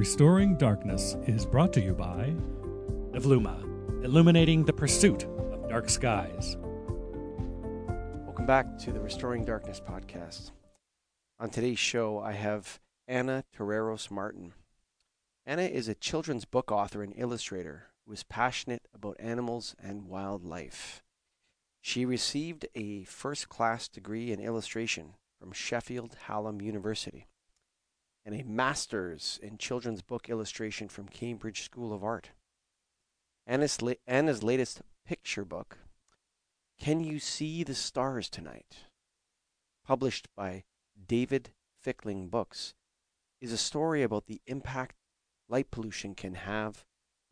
Restoring Darkness is brought to you by Evluma, illuminating the pursuit of dark skies. Welcome back to the Restoring Darkness podcast. On today's show, I have Anna Terreros Martin. Anna is a children's book author and illustrator who is passionate about animals and wildlife. She received a first class degree in illustration from Sheffield Hallam University and a master's in children's book illustration from Cambridge School of Art. Anna's, la- Anna's latest picture book, Can You See the Stars Tonight? published by David Fickling Books, is a story about the impact light pollution can have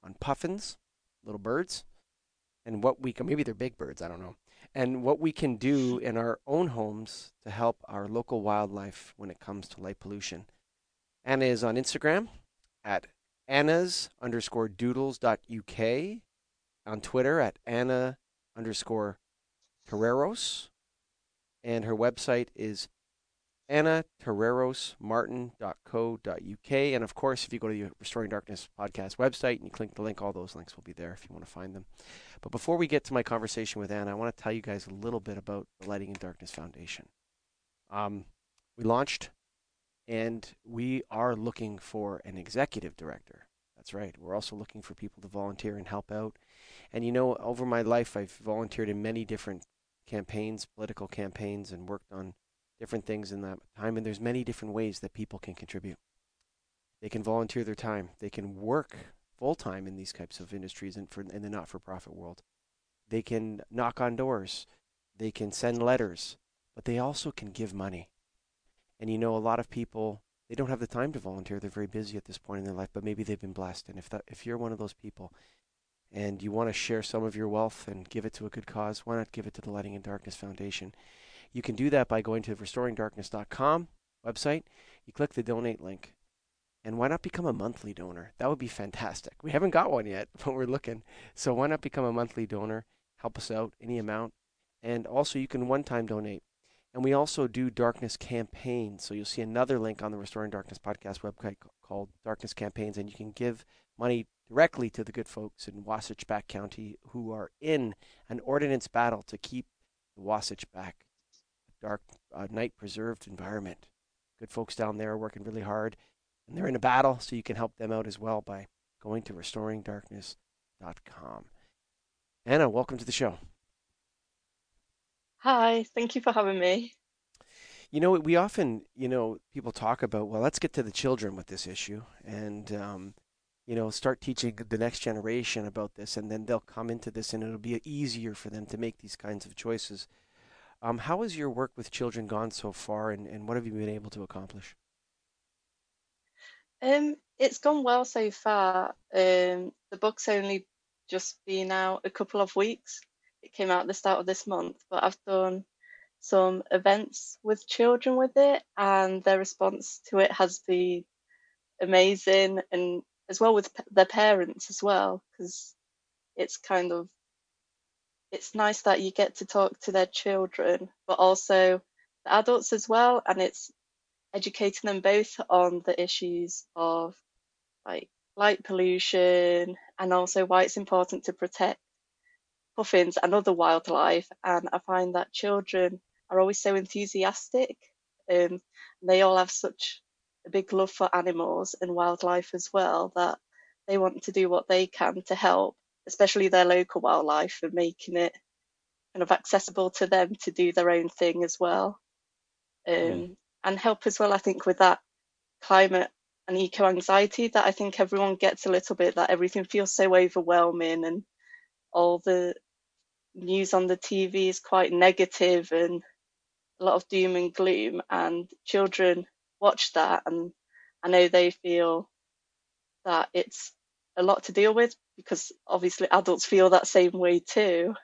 on puffins, little birds, and what we can, maybe they're big birds, I don't know, and what we can do in our own homes to help our local wildlife when it comes to light pollution. Anna is on Instagram at anna's underscore doodles.uk, on Twitter at anna underscore Terreros, and her website is annaterrerosmartin.co.uk. And of course, if you go to the Restoring Darkness podcast website and you click the link, all those links will be there if you want to find them. But before we get to my conversation with Anna, I want to tell you guys a little bit about the Lighting in Darkness Foundation. Um, we launched and we are looking for an executive director. That's right. We're also looking for people to volunteer and help out. And you know, over my life, I've volunteered in many different campaigns, political campaigns, and worked on different things in that time. And there's many different ways that people can contribute. They can volunteer their time. They can work full time in these types of industries and for in the not for profit world. They can knock on doors. They can send letters, but they also can give money. And you know, a lot of people they don't have the time to volunteer. They're very busy at this point in their life, but maybe they've been blessed. And if that if you're one of those people and you want to share some of your wealth and give it to a good cause, why not give it to the Lighting in Darkness Foundation? You can do that by going to restoringdarkness.com website. You click the donate link. And why not become a monthly donor? That would be fantastic. We haven't got one yet, but we're looking. So why not become a monthly donor? Help us out any amount. And also you can one time donate. And we also do darkness campaigns. So you'll see another link on the Restoring Darkness podcast website called Darkness Campaigns, and you can give money directly to the good folks in Wasatch Back County who are in an ordinance battle to keep the Wasatch Back dark uh, night preserved environment. Good folks down there are working really hard, and they're in a battle, so you can help them out as well by going to restoringdarkness.com. Anna, welcome to the show. Hi, thank you for having me. You know, we often, you know, people talk about, well, let's get to the children with this issue and, um, you know, start teaching the next generation about this, and then they'll come into this and it'll be easier for them to make these kinds of choices. Um, how has your work with children gone so far, and, and what have you been able to accomplish? Um, it's gone well so far. Um, the book's only just been out a couple of weeks. It came out at the start of this month, but I've done some events with children with it, and their response to it has been amazing, and as well with their parents as well, because it's kind of it's nice that you get to talk to their children, but also the adults as well, and it's educating them both on the issues of like light pollution and also why it's important to protect puffins and other wildlife. And I find that children are always so enthusiastic. Um, they all have such a big love for animals and wildlife as well that they want to do what they can to help, especially their local wildlife, and making it kind of accessible to them to do their own thing as well. Um, Mm. And help as well, I think, with that climate and eco anxiety that I think everyone gets a little bit, that everything feels so overwhelming and all the news on the TV is quite negative and a lot of doom and gloom. And children watch that, and I know they feel that it's a lot to deal with because obviously adults feel that same way too.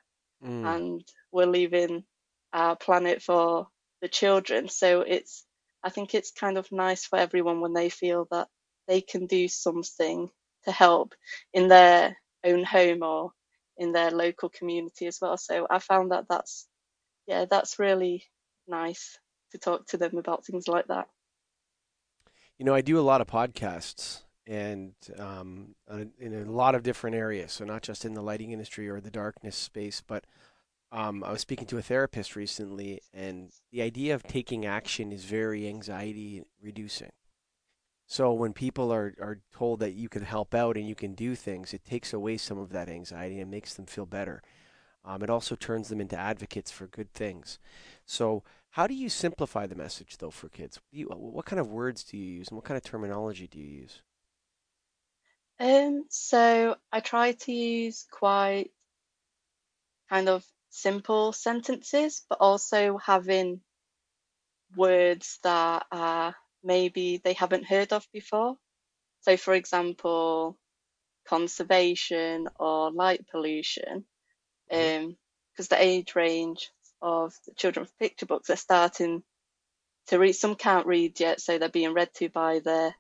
Mm. And we're leaving our planet for the children. So it's, I think it's kind of nice for everyone when they feel that they can do something to help in their own home or in their local community as well. So I found that that's, yeah, that's really nice to talk to them about things like that. You know, I do a lot of podcasts, and um, in a lot of different areas. So not just in the lighting industry or the darkness space, but um, I was speaking to a therapist recently, and the idea of taking action is very anxiety reducing. So when people are, are told that you can help out and you can do things, it takes away some of that anxiety and makes them feel better. Um, it also turns them into advocates for good things. So how do you simplify the message though for kids? What, you, what kind of words do you use and what kind of terminology do you use? Um, so I try to use quite kind of simple sentences, but also having words that are maybe they haven't heard of before. So, for example, conservation or light pollution, because mm-hmm. um, the age range of the children's picture books are starting to read. Some can't read yet, so they're being read to by their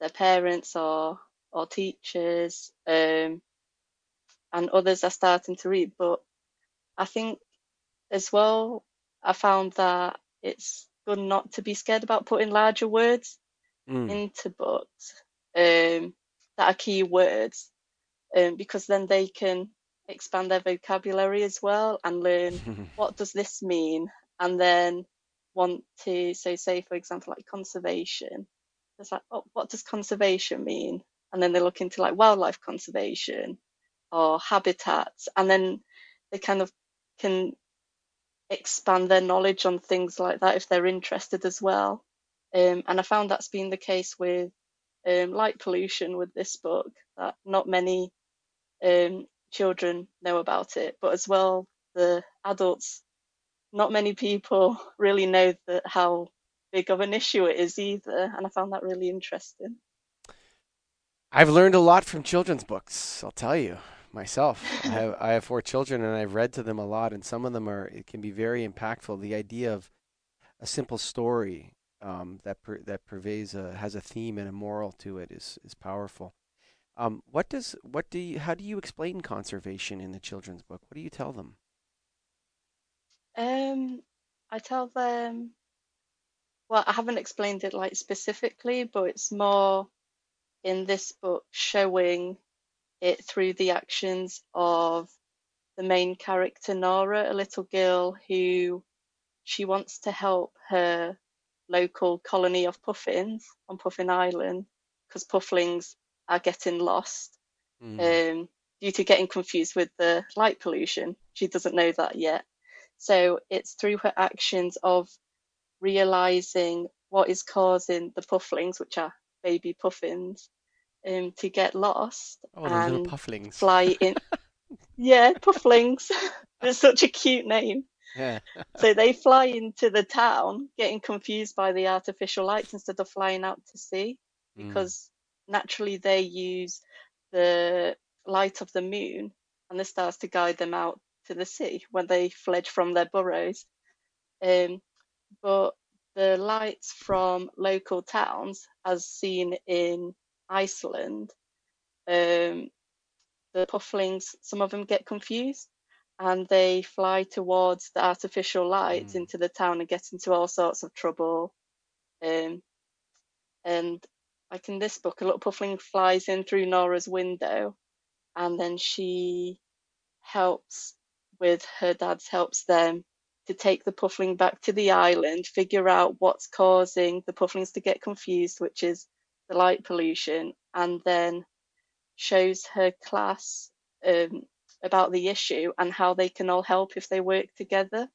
their parents or or teachers, um, and others are starting to read. But I think as well, I found that it's good not to be scared about putting larger words mm. into books um, that are key words, um, because then they can expand their vocabulary as well and learn what does this mean, and then want to so say for example like conservation. It's like, oh, what does conservation mean? And then they look into like wildlife conservation or habitats, and then they kind of can expand their knowledge on things like that if they're interested as well. Um, and I found that's been the case with um, light pollution with this book, that not many um, children know about it, but as well, the adults, not many people really know that how big of an issue it is either. And I found that really interesting. I've learned a lot from children's books, I'll tell you myself. I have I have four children, and I've read to them a lot, and some of them are it can be very impactful. The idea of a simple story um, that per, that pervades a, has a theme and a moral to it is is powerful. Um, what does what do you how do you explain conservation in the children's book? What do you tell them? Um, I tell them. Well, I haven't explained it like specifically, but it's more in this book showing it through the actions of the main character Nora, a little girl who she wants to help her local colony of puffins on Puffin Island because pufflings are getting lost mm. um, due to getting confused with the light pollution. She doesn't know that yet. So it's through her actions of realizing what is causing the pufflings, which are baby puffins, um, to get lost oh, and pufflings. fly in. yeah, pufflings. it's such a cute name. Yeah. so they fly into the town, getting confused by the artificial lights instead of flying out to sea, hmm. because mm. naturally they use the light of the moon and the stars to guide them out to the sea when they fled from their burrows. Um, but the lights from local towns, as seen in Iceland, um, the pufflings, some of them get confused and they fly towards the artificial light mm. into the town and get into all sorts of trouble. Um, and like in this book, a little puffling flies in through Nora's window and then she helps with her dad's helps them to take the puffling back to the island, figure out what's causing the pufflings to get confused, which is the light pollution and then shows her class um, about the issue and how they can all help if they work together.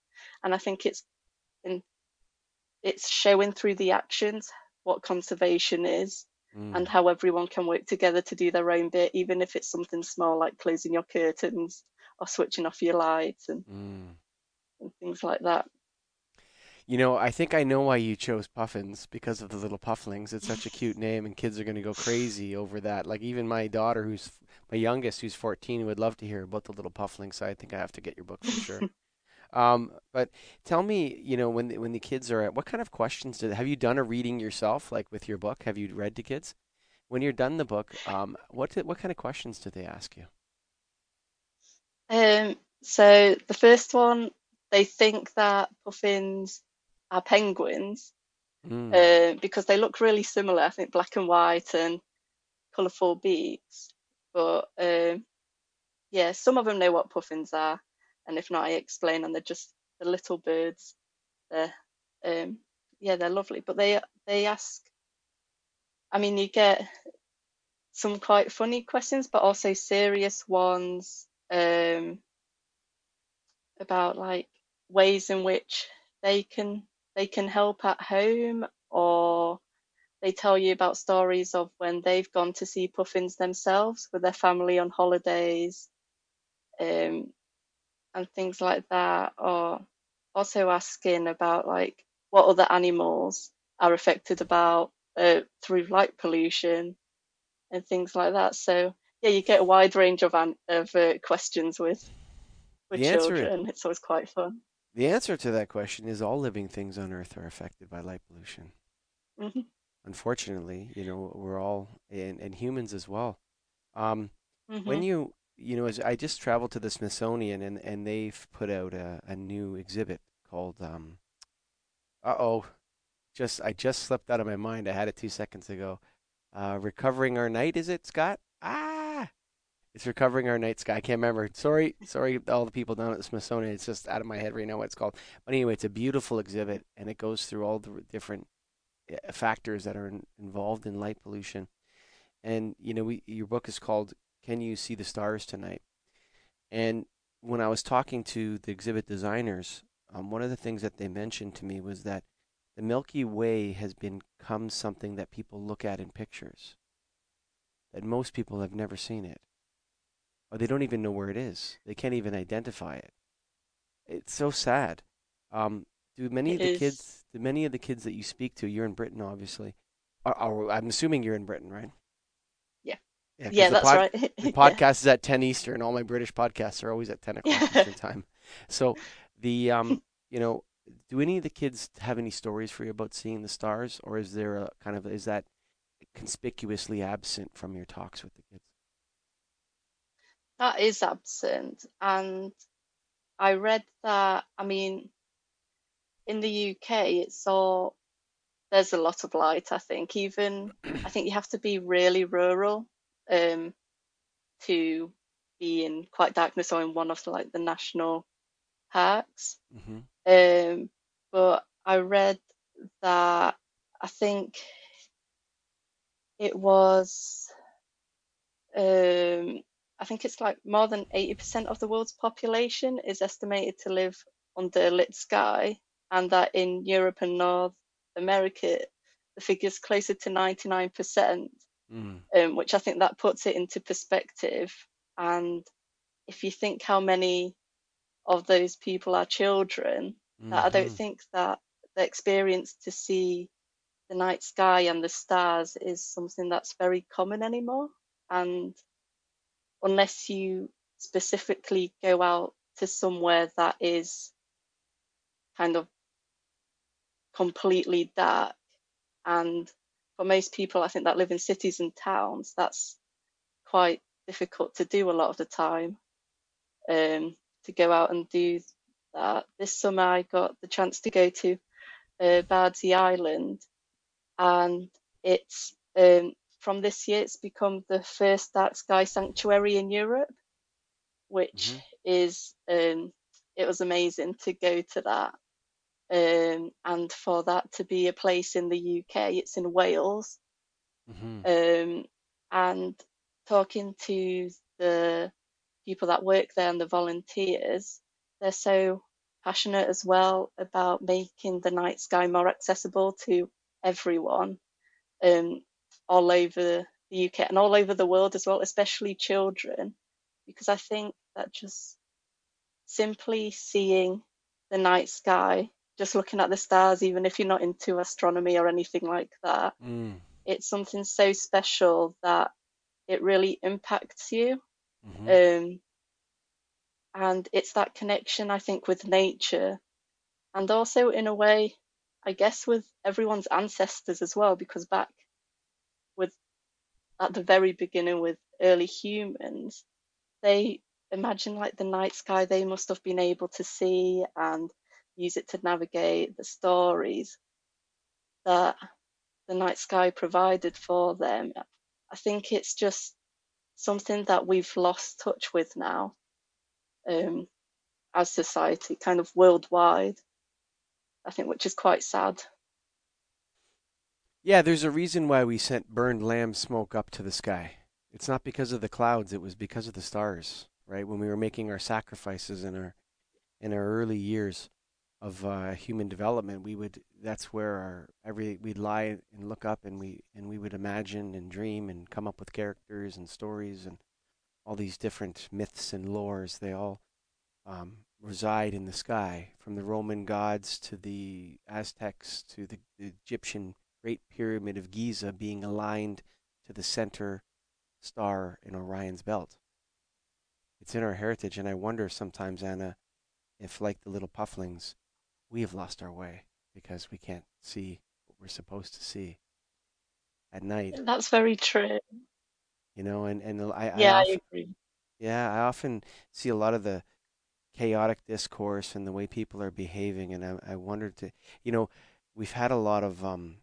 And I think it's in, it's showing through the actions what conservation is mm. and how everyone can work together to do their own bit, even if it's something small like closing your curtains or switching off your lights and, mm. and things like that. You know, I think I know why you chose Puffins because of the little Pufflings. It's such a cute name, and kids are going to go crazy over that. Like even my daughter, who's my youngest, who's 14, would love to hear about the little Pufflings. So I think I have to get your book for sure. um, but tell me, you know, when the, when the kids are at, what kind of questions did have you done a reading yourself, like with your book? Have you read to kids? When you're done the book, um, what what kind of questions do they ask you? Um, so the first one, they think that puffins are penguins mm. uh, because they look really similar. I think black and white, and colourful beaks. But um, yeah, some of them know what puffins are, and if not, I explain, and they're just the little birds. They're um, yeah, they're lovely, but they they ask. I mean, you get some quite funny questions, but also serious ones um, about like ways in which they can they can help at home or they tell you about stories of when they've gone to see puffins themselves with their family on holidays um, and things like that or also asking about like what other animals are affected about uh, through light pollution and things like that. So yeah you get a wide range of an- of uh, questions with with The children. It's always quite fun The answer to that question is all living things on Earth are affected by light pollution. hmm Unfortunately, you know, we're all, and, and humans as well. Um, hmm When you, you know, as I just traveled to the Smithsonian and, and they've put out a, a new exhibit called, um, uh oh, just, I just slipped out of my mind. I had it two seconds ago. Uh, Recovering Our Night, is it, Scott? Ah, it's Recovering Our Night, sky. I can't remember. Sorry, sorry, all the people down at the Smithsonian. It's just out of my head right now what it's called. But anyway, it's a beautiful exhibit and it goes through all the different uh, factors that are in, involved in light pollution. And, you know, we, your book is called can you see the stars tonight? And when I was talking to the exhibit designers, um, one of the things that they mentioned to me was that the Milky Way has become something that people look at in pictures, that most people have never seen it, or they don't even know where it is. They can't even identify it. It's so sad. Um, do many of the is. kids, do many of the kids that you speak to, you're in Britain, obviously. Are, are, I'm assuming you're in Britain, right? Yeah. Yeah, yeah that's pod- right the Yeah. podcast is at 10 Eastern. All my British podcasts are always at 10 o'clock Eastern time. So the um, you know, do any of the kids have any stories for you about seeing the stars, or is there a kind of is that conspicuously absent from your talks with the kids? That is absent. And I read that, I mean, in the UK, it's all, there's a lot of light, I think. Even, I think you have to be really rural um, to be in quite darkness or in one of the, like the national parks. Mm-hmm. Um, but I read that I think it was, um, I think it's like more than 80% of the world's population is estimated to live under lit sky, and that in Europe and North America, the figure's closer to 99%, Mm. um, which I think that puts it into perspective. And if you think how many of those people are children, that I don't Mhm. think that the experience to see the night sky and the stars is something that's very common anymore. And unless you specifically go out to somewhere that is kind of completely dark, and for most people, I think that live in cities and towns, that's quite difficult to do a lot of the time. Um, to go out and do that. This summer, I got the chance to go to uh, Bardsey Island, and it's um, from this year it's become the first dark sky sanctuary in Europe, which Mhm. is um, it was amazing to go to that, um, and for that to be a place in the UK. It's in Wales, Mhm. um, and talking to the people that work there and the volunteers, they're so passionate as well about making the night sky more accessible to everyone um, all over the UK and all over the world as well, especially children, because I think that just simply seeing the night sky, just looking at the stars, even if you're not into astronomy or anything like that, Mm. it's something so special that it really impacts you. Mhm. Um, and it's that connection, I think, with nature and also in a way, I guess, with everyone's ancestors as well, because back at the very beginning with early humans, they imagine like the night sky they must have been able to see and use it to navigate the stories that the night sky provided for them I think it's just something that we've lost touch with now um, as society, kind of worldwide. I think, which is quite sad. Yeah, there's a reason why we sent burned lamb smoke up to the sky. It's not because of the clouds, it was because of the stars, right? When we were making our sacrifices in our in our early years of uh, human development, we would that's where our every we'd lie and look up and we and we would imagine and dream and come up with characters and stories and all these different myths and lores. They all um, reside in the sky, from the Roman gods to the Aztecs to the, the Egyptian Great Pyramid of Giza being aligned to the center star in Orion's belt. It's in our heritage, and I wonder sometimes, Anna, if, like the little pufflings, we have lost our way because we can't see what we're supposed to see at night. That's very true. You know, and and I, yeah, I, often, I agree. Yeah, I often see a lot of the chaotic discourse and the way people are behaving, and I, I wondered to, you know, we've had a lot of um,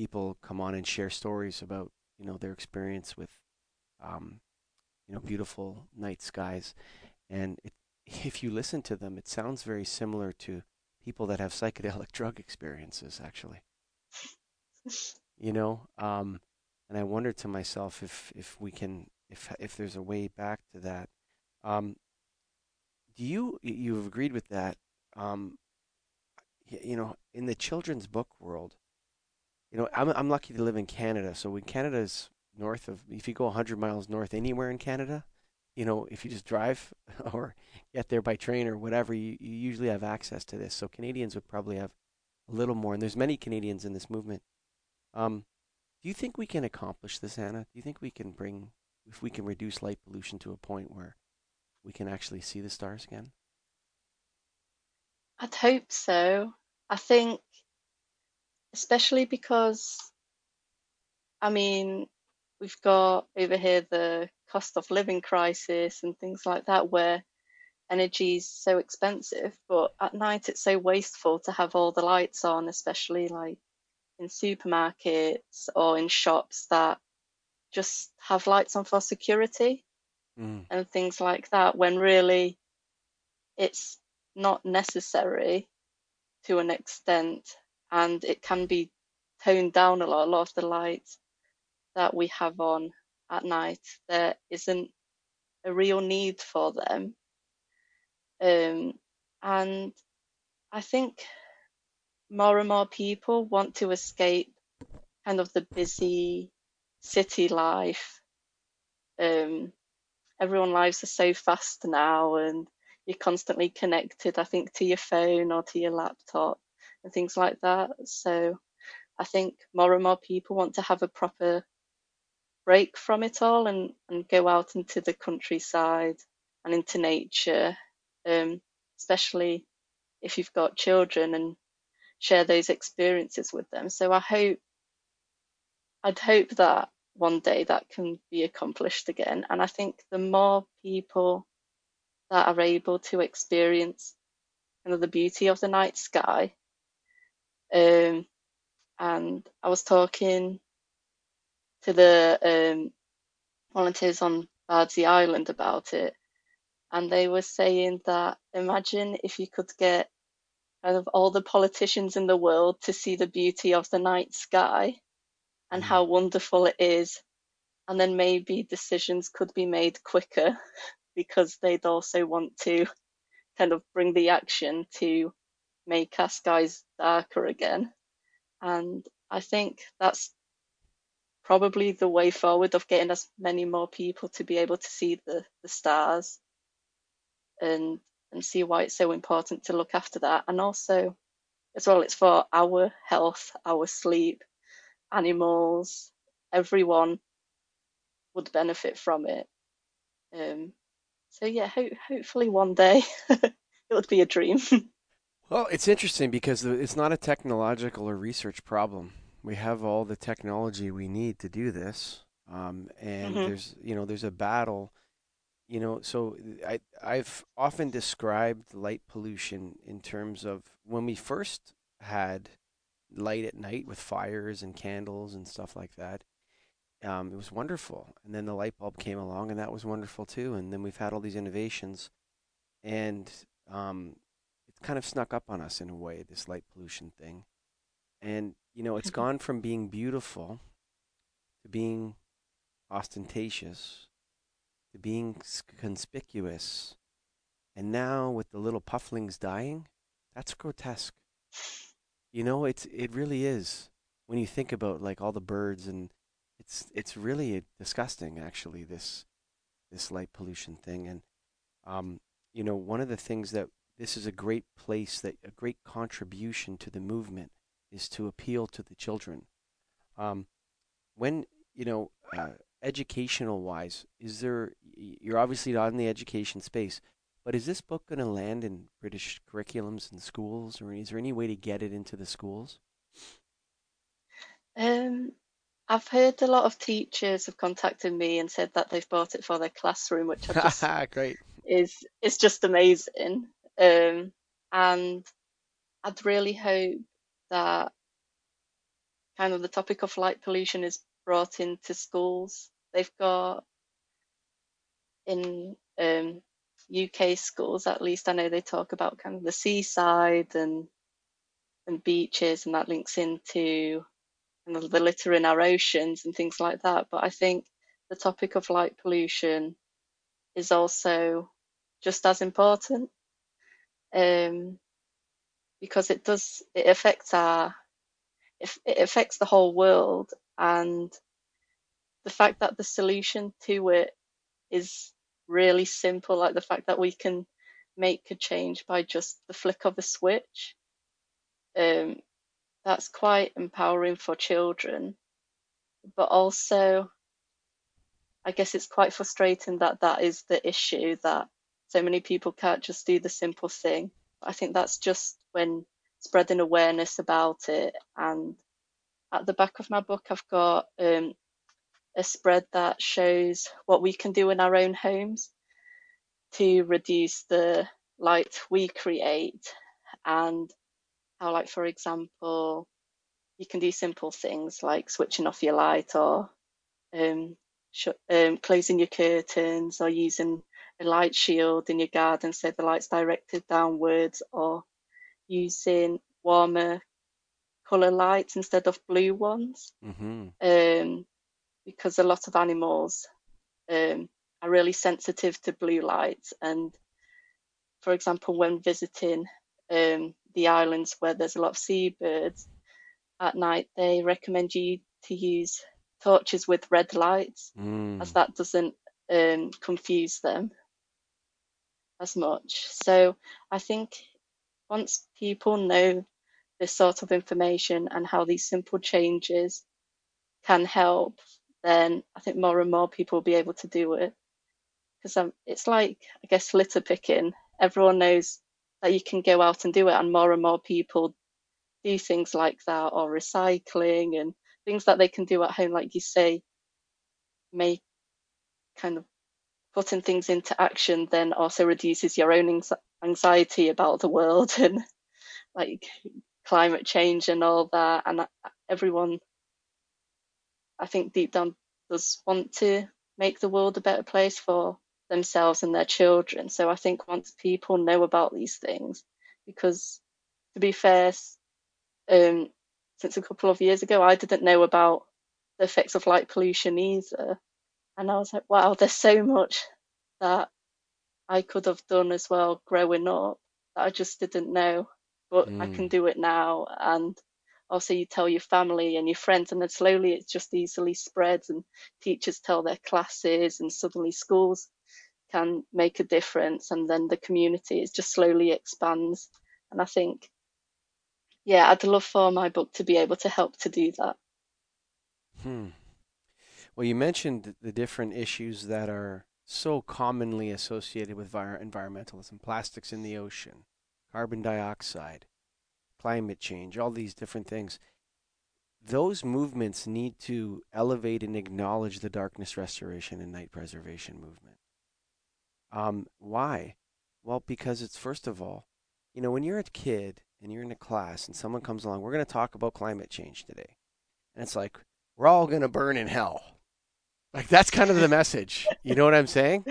people come on and share stories about you know their experience with um, you know beautiful night skies. And it, if you listen to them it sounds very similar to people that have psychedelic drug experiences actually. You know um, and I wonder to myself if if we can if if there's a way back to that. Um, do you you've agreed with that um, you know in the children's book world you know, I'm I'm lucky to live in Canada. So when Canada's north of, if you go 100 miles north anywhere in Canada, you know, if you just drive or get there by train or whatever, you, you usually have access to this. So Canadians would probably have a little more, and there's many Canadians in this movement. Um, do you think we can accomplish this, Anna? Do you think we can bring, if we can reduce light pollution to a point where we can actually see the stars again? I'd hope so. I think especially because I mean we've got over here the cost of living crisis and things like that where energy is so expensive but at night it's so wasteful to have all the lights on especially like in supermarkets or in shops that just have lights on for security mm. and things like that when really it's not necessary to an extent and it can be toned down a lot. A lot of the lights that we have on at night, there isn't a real need for them. Um, and I think more and more people want to escape kind of the busy city life. Um, everyone lives are so fast now, and you're constantly connected, I think, to your phone or to your laptop and things like that. So I think more and more people want to have a proper break from it all and, and go out into the countryside and into nature, um, especially if you've got children and share those experiences with them. So I hope, I'd hope that one day that can be accomplished again. And I think the more people that are able to experience kind of the beauty of the night sky, um, and I was talking to the um, volunteers on Bardsey Island about it, and they were saying that imagine if you could get kind of all the politicians in the world to see the beauty of the night sky and how mm. wonderful it is, and then maybe decisions could be made quicker because they'd also want to kind of bring the action to make our skies darker again. And I think that's probably the way forward of getting as many more people to be able to see the, the stars and and see why it's so important to look after that. And also as well it's for our health, our sleep, animals, everyone would benefit from it. Um, so yeah, ho- hopefully one day it would be a dream. Well, it's interesting because it's not a technological or research problem. We have all the technology we need to do this, um, and mm-hmm. there's you know there's a battle. You know, so I I've often described light pollution in terms of when we first had light at night with fires and candles and stuff like that. um, it was wonderful. And then the light bulb came along, and that was wonderful too. And then we've had all these innovations, and um, kind of snuck up on us in a way, this light pollution thing. And you know, it's gone from being beautiful to being ostentatious to being conspicuous. And now with the little pufflings dying, that's grotesque. You know, it's it really is. When you think about like all the birds and it's it's really disgusting actually this this light pollution thing and um you know one of the things that this is a great place that a great contribution to the movement is to appeal to the children. Um when you know uh, educational wise is there you're obviously not in the education space but is this book going to land in british curriculums and schools or is there any way to get it into the schools? Um I've heard a lot of teachers have contacted me and said that they've bought it for their classroom, which I just great. is is just amazing. Um, and I'd really hope that kind of the topic of light pollution is brought into schools. They've got in um, UK schools, at least I know they talk about kind of the seaside and and beaches, and that links into and the litter in our oceans and things like that. But I think the topic of light pollution is also just as important um, because it does it affects our it, affects the whole world and the fact that the solution to it is really simple like the fact that we can make a change by just the flick of a switch um, that's quite empowering for children. But also, I guess it's quite frustrating that that is the issue that so many people can't just do the simple thing. I think that's just when spreading awareness about it. And at the back of my book, I've got um, a spread that shows what we can do in our own homes to reduce the light we create and how like for example you can do simple things like switching off your light or um, sh- um, closing your curtains or using a light shield in your garden so the light's directed downwards or using warmer colour lights instead of blue ones mm-hmm. um, because a lot of animals um, are really sensitive to blue lights and for example when visiting um, the islands where there's a lot of seabirds, at night they recommend you to use torches with red lights, mm. as that doesn't um, confuse them as much. So I think once people know this sort of information and how these simple changes can help, then I think more and more people will be able to do it. Because um, it's like, I guess, litter picking. Everyone knows that you can go out and do it and more and more people do things like that or recycling and things that they can do at home like you say make kind of putting things into action then also reduces your own anxiety about the world and like climate change and all that and everyone i think deep down does want to make the world a better place for themselves and their children. So I think once people know about these things, because to be fair, um, since a couple of years ago, I didn't know about the effects of light pollution either. And I was like, wow, there's so much that I could have done as well growing up that I just didn't know. But mm. I can mm. do it now. And also, you tell your family and your friends, and then slowly it just easily spreads, and teachers tell their classes, and suddenly schools can make a difference and then the community it just slowly expands and i think yeah i'd love for my book to be able to help to do that hmm well you mentioned the different issues that are so commonly associated with environmentalism plastics in the ocean carbon dioxide climate change all these different things those movements need to elevate and acknowledge the darkness restoration and night preservation movement um, why? Well, because it's first of all, you know, when you're a kid and you're in a class and someone comes along, we're going to talk about climate change today. And it's like, we're all going to burn in hell. Like that's kind of the message. You know what I'm saying?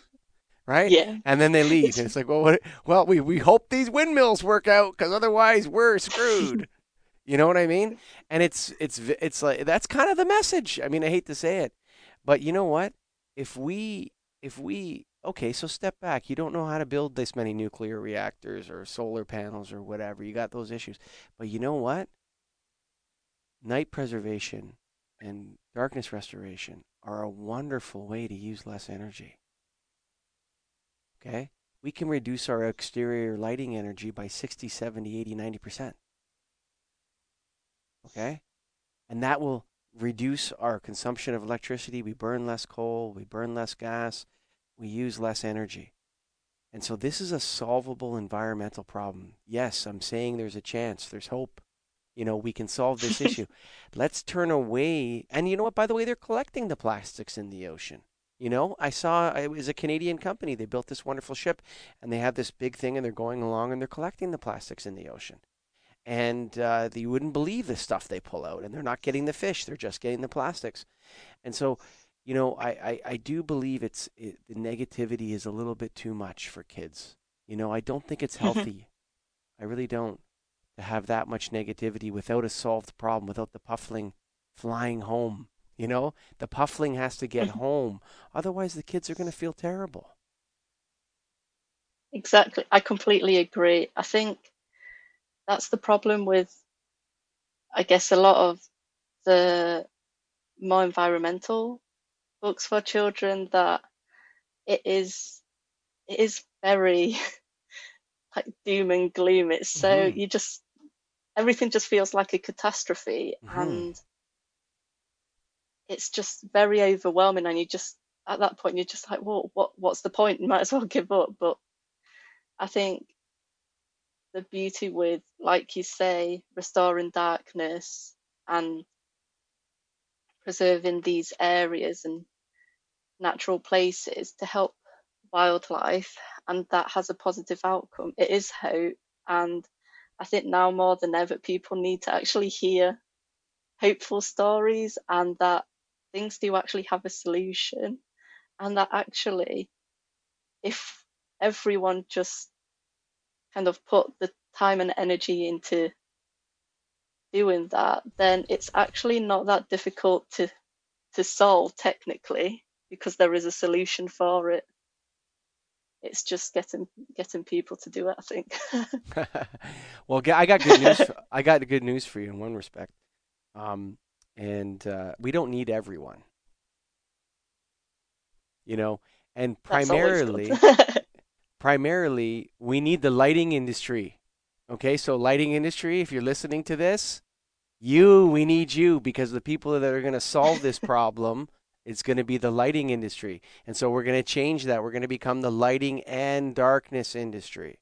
right? Yeah. And then they leave, and it's like, well, what, well, we we hope these windmills work out because otherwise we're screwed. you know what I mean? And it's it's it's like that's kind of the message. I mean, I hate to say it, but you know what? If we if we okay, so step back. You don't know how to build this many nuclear reactors or solar panels or whatever. You got those issues, but you know what? Night preservation and darkness restoration are a wonderful way to use less energy. Okay? We can reduce our exterior lighting energy by 60, 70, 80, 90%. Okay? And that will reduce our consumption of electricity. We burn less coal, we burn less gas, we use less energy. And so this is a solvable environmental problem. Yes, I'm saying there's a chance, there's hope. You know, we can solve this issue. Let's turn away. And you know what? By the way, they're collecting the plastics in the ocean. You know, I saw it was a Canadian company. They built this wonderful ship and they have this big thing and they're going along and they're collecting the plastics in the ocean. And uh, you wouldn't believe the stuff they pull out. And they're not getting the fish, they're just getting the plastics. And so, you know, I, I, I do believe it's it, the negativity is a little bit too much for kids. You know, I don't think it's healthy. I really don't to have that much negativity without a solved problem, without the puffling flying home. You know, the puffling has to get home. Otherwise, the kids are going to feel terrible. Exactly. I completely agree. I think that's the problem with, I guess, a lot of the more environmental books for children that it is it is very like doom and gloom it's so Mhm. you just everything just feels like a catastrophe Mhm. and it's just very overwhelming and you just at that point you're just like well what what's the point? You might as well give up. But i think the beauty with like you say restoring darkness and preserving these areas and natural places to help wildlife and that has a positive outcome. It is hope and i think now more than ever people need to actually hear hopeful stories and that things do actually have a solution. And that actually if everyone just kind of put the time and energy into doing that then it's actually not that difficult to to solve technically because there is a solution for it it's just getting getting people to do it i think well, I got good news. For, I got good news for you in one respect, um, and uh, we don't need everyone. You know, and That's always good. primarily, primarily, we need the lighting industry. Okay, so lighting industry, if you're listening to this, you, we need you because the people that are going to solve this problem, it's going to be the lighting industry. And so we're going to change that. We're going to become the lighting and darkness industry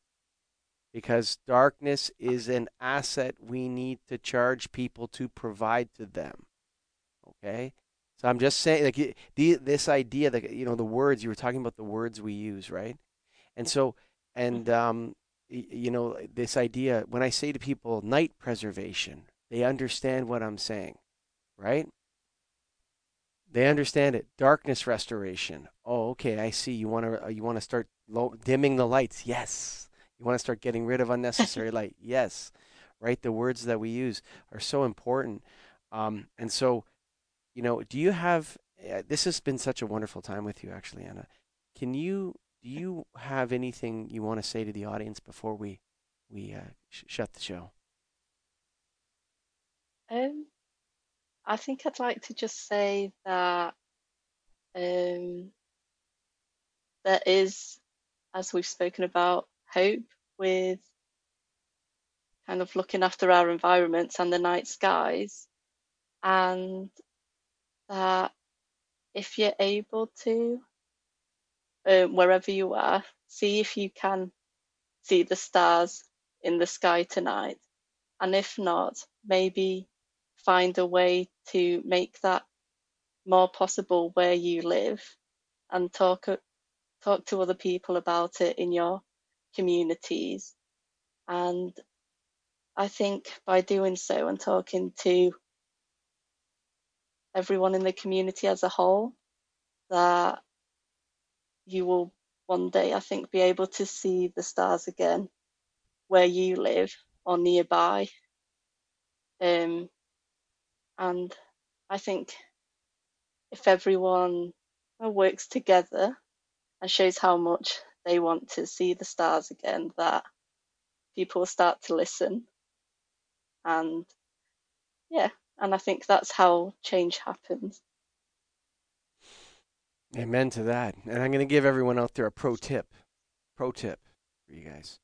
because darkness is an asset we need to charge people to provide to them. Okay? So I'm just saying, like the, this idea that you know the words you were talking about, the words we use, right? And so, and um, you know this idea when I say to people night preservation, they understand what I'm saying, right? They understand it. Darkness restoration. Oh, okay, I see. You want to you want to start low, dimming the lights. Yes. You want to start getting rid of unnecessary light. Yes. Right. The words that we use are so important. Um, and so, you know, do you have? Uh, this has been such a wonderful time with you, actually, Anna. Can you do you have anything you want to say to the audience before we we uh, sh- shut the show? um i think i'd like to just say that um there is as we've spoken about hope with kind of looking after our environments and the night skies and that if you're able to um, wherever you are see if you can see the stars in the sky tonight. And if not maybe find a way to make that more possible where you live and talk talk to other people about it in your communities and I think by doing so and talking to everyone in the community as a whole that you will one day, I think, be able to see the stars again where you live or nearby. Um, and I think if everyone uh, works together and shows how much they want to see the stars again, that people start to listen. And yeah, and I think that's how change happens. Amen to that. And I'm going to give everyone out there a pro tip. Pro tip for you guys.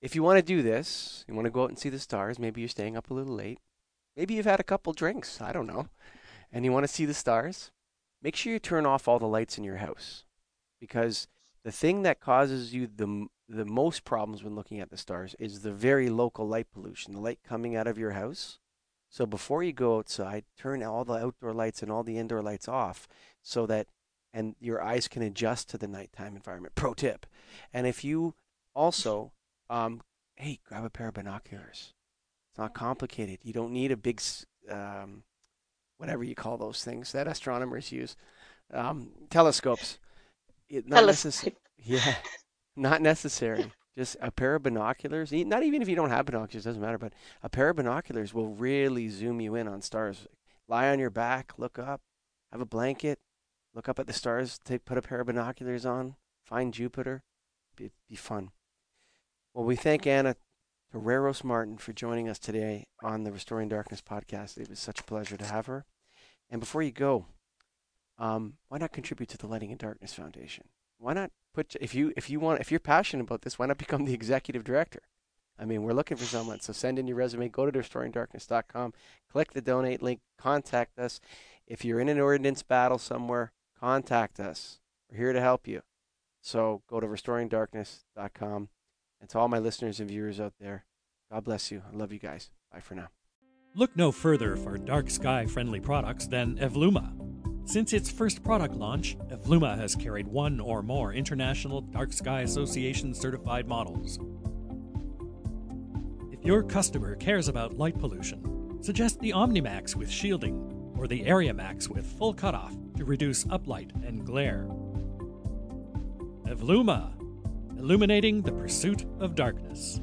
If you want to do this, you want to go out and see the stars, maybe you're staying up a little late. Maybe you've had a couple drinks, I don't know, and you want to see the stars. Make sure you turn off all the lights in your house because the thing that causes you the the most problems when looking at the stars is the very local light pollution, the light coming out of your house. So before you go outside, turn all the outdoor lights and all the indoor lights off so that and your eyes can adjust to the nighttime environment. Pro tip. And if you also um, hey, grab a pair of binoculars. It's not complicated. You don't need a big um, whatever you call those things that astronomers use. Um, telescopes. It, not necessary. Yeah, not necessary. Just a pair of binoculars. Not even if you don't have binoculars, doesn't matter. But a pair of binoculars will really zoom you in on stars. Lie on your back, look up, have a blanket, look up at the stars. Take put a pair of binoculars on, find Jupiter. Be, be fun. Well, we thank Anna Terreros Martin for joining us today on the Restoring Darkness podcast. It was such a pleasure to have her. And before you go, um, why not contribute to the Lighting in Darkness Foundation? Why not put if you if you want if you're passionate about this, why not become the executive director? I mean, we're looking for someone. So send in your resume. Go to restoringdarkness.com. Click the donate link. Contact us. If you're in an ordinance battle somewhere, contact us. We're here to help you. So go to restoringdarkness.com. And to all my listeners and viewers out there, God bless you. I love you guys. Bye for now. Look no further for dark sky friendly products than Evluma. Since its first product launch, Evluma has carried one or more International Dark Sky Association certified models. If your customer cares about light pollution, suggest the OmniMax with shielding or the Area Max with full cutoff to reduce uplight and glare. Evluma illuminating the pursuit of darkness.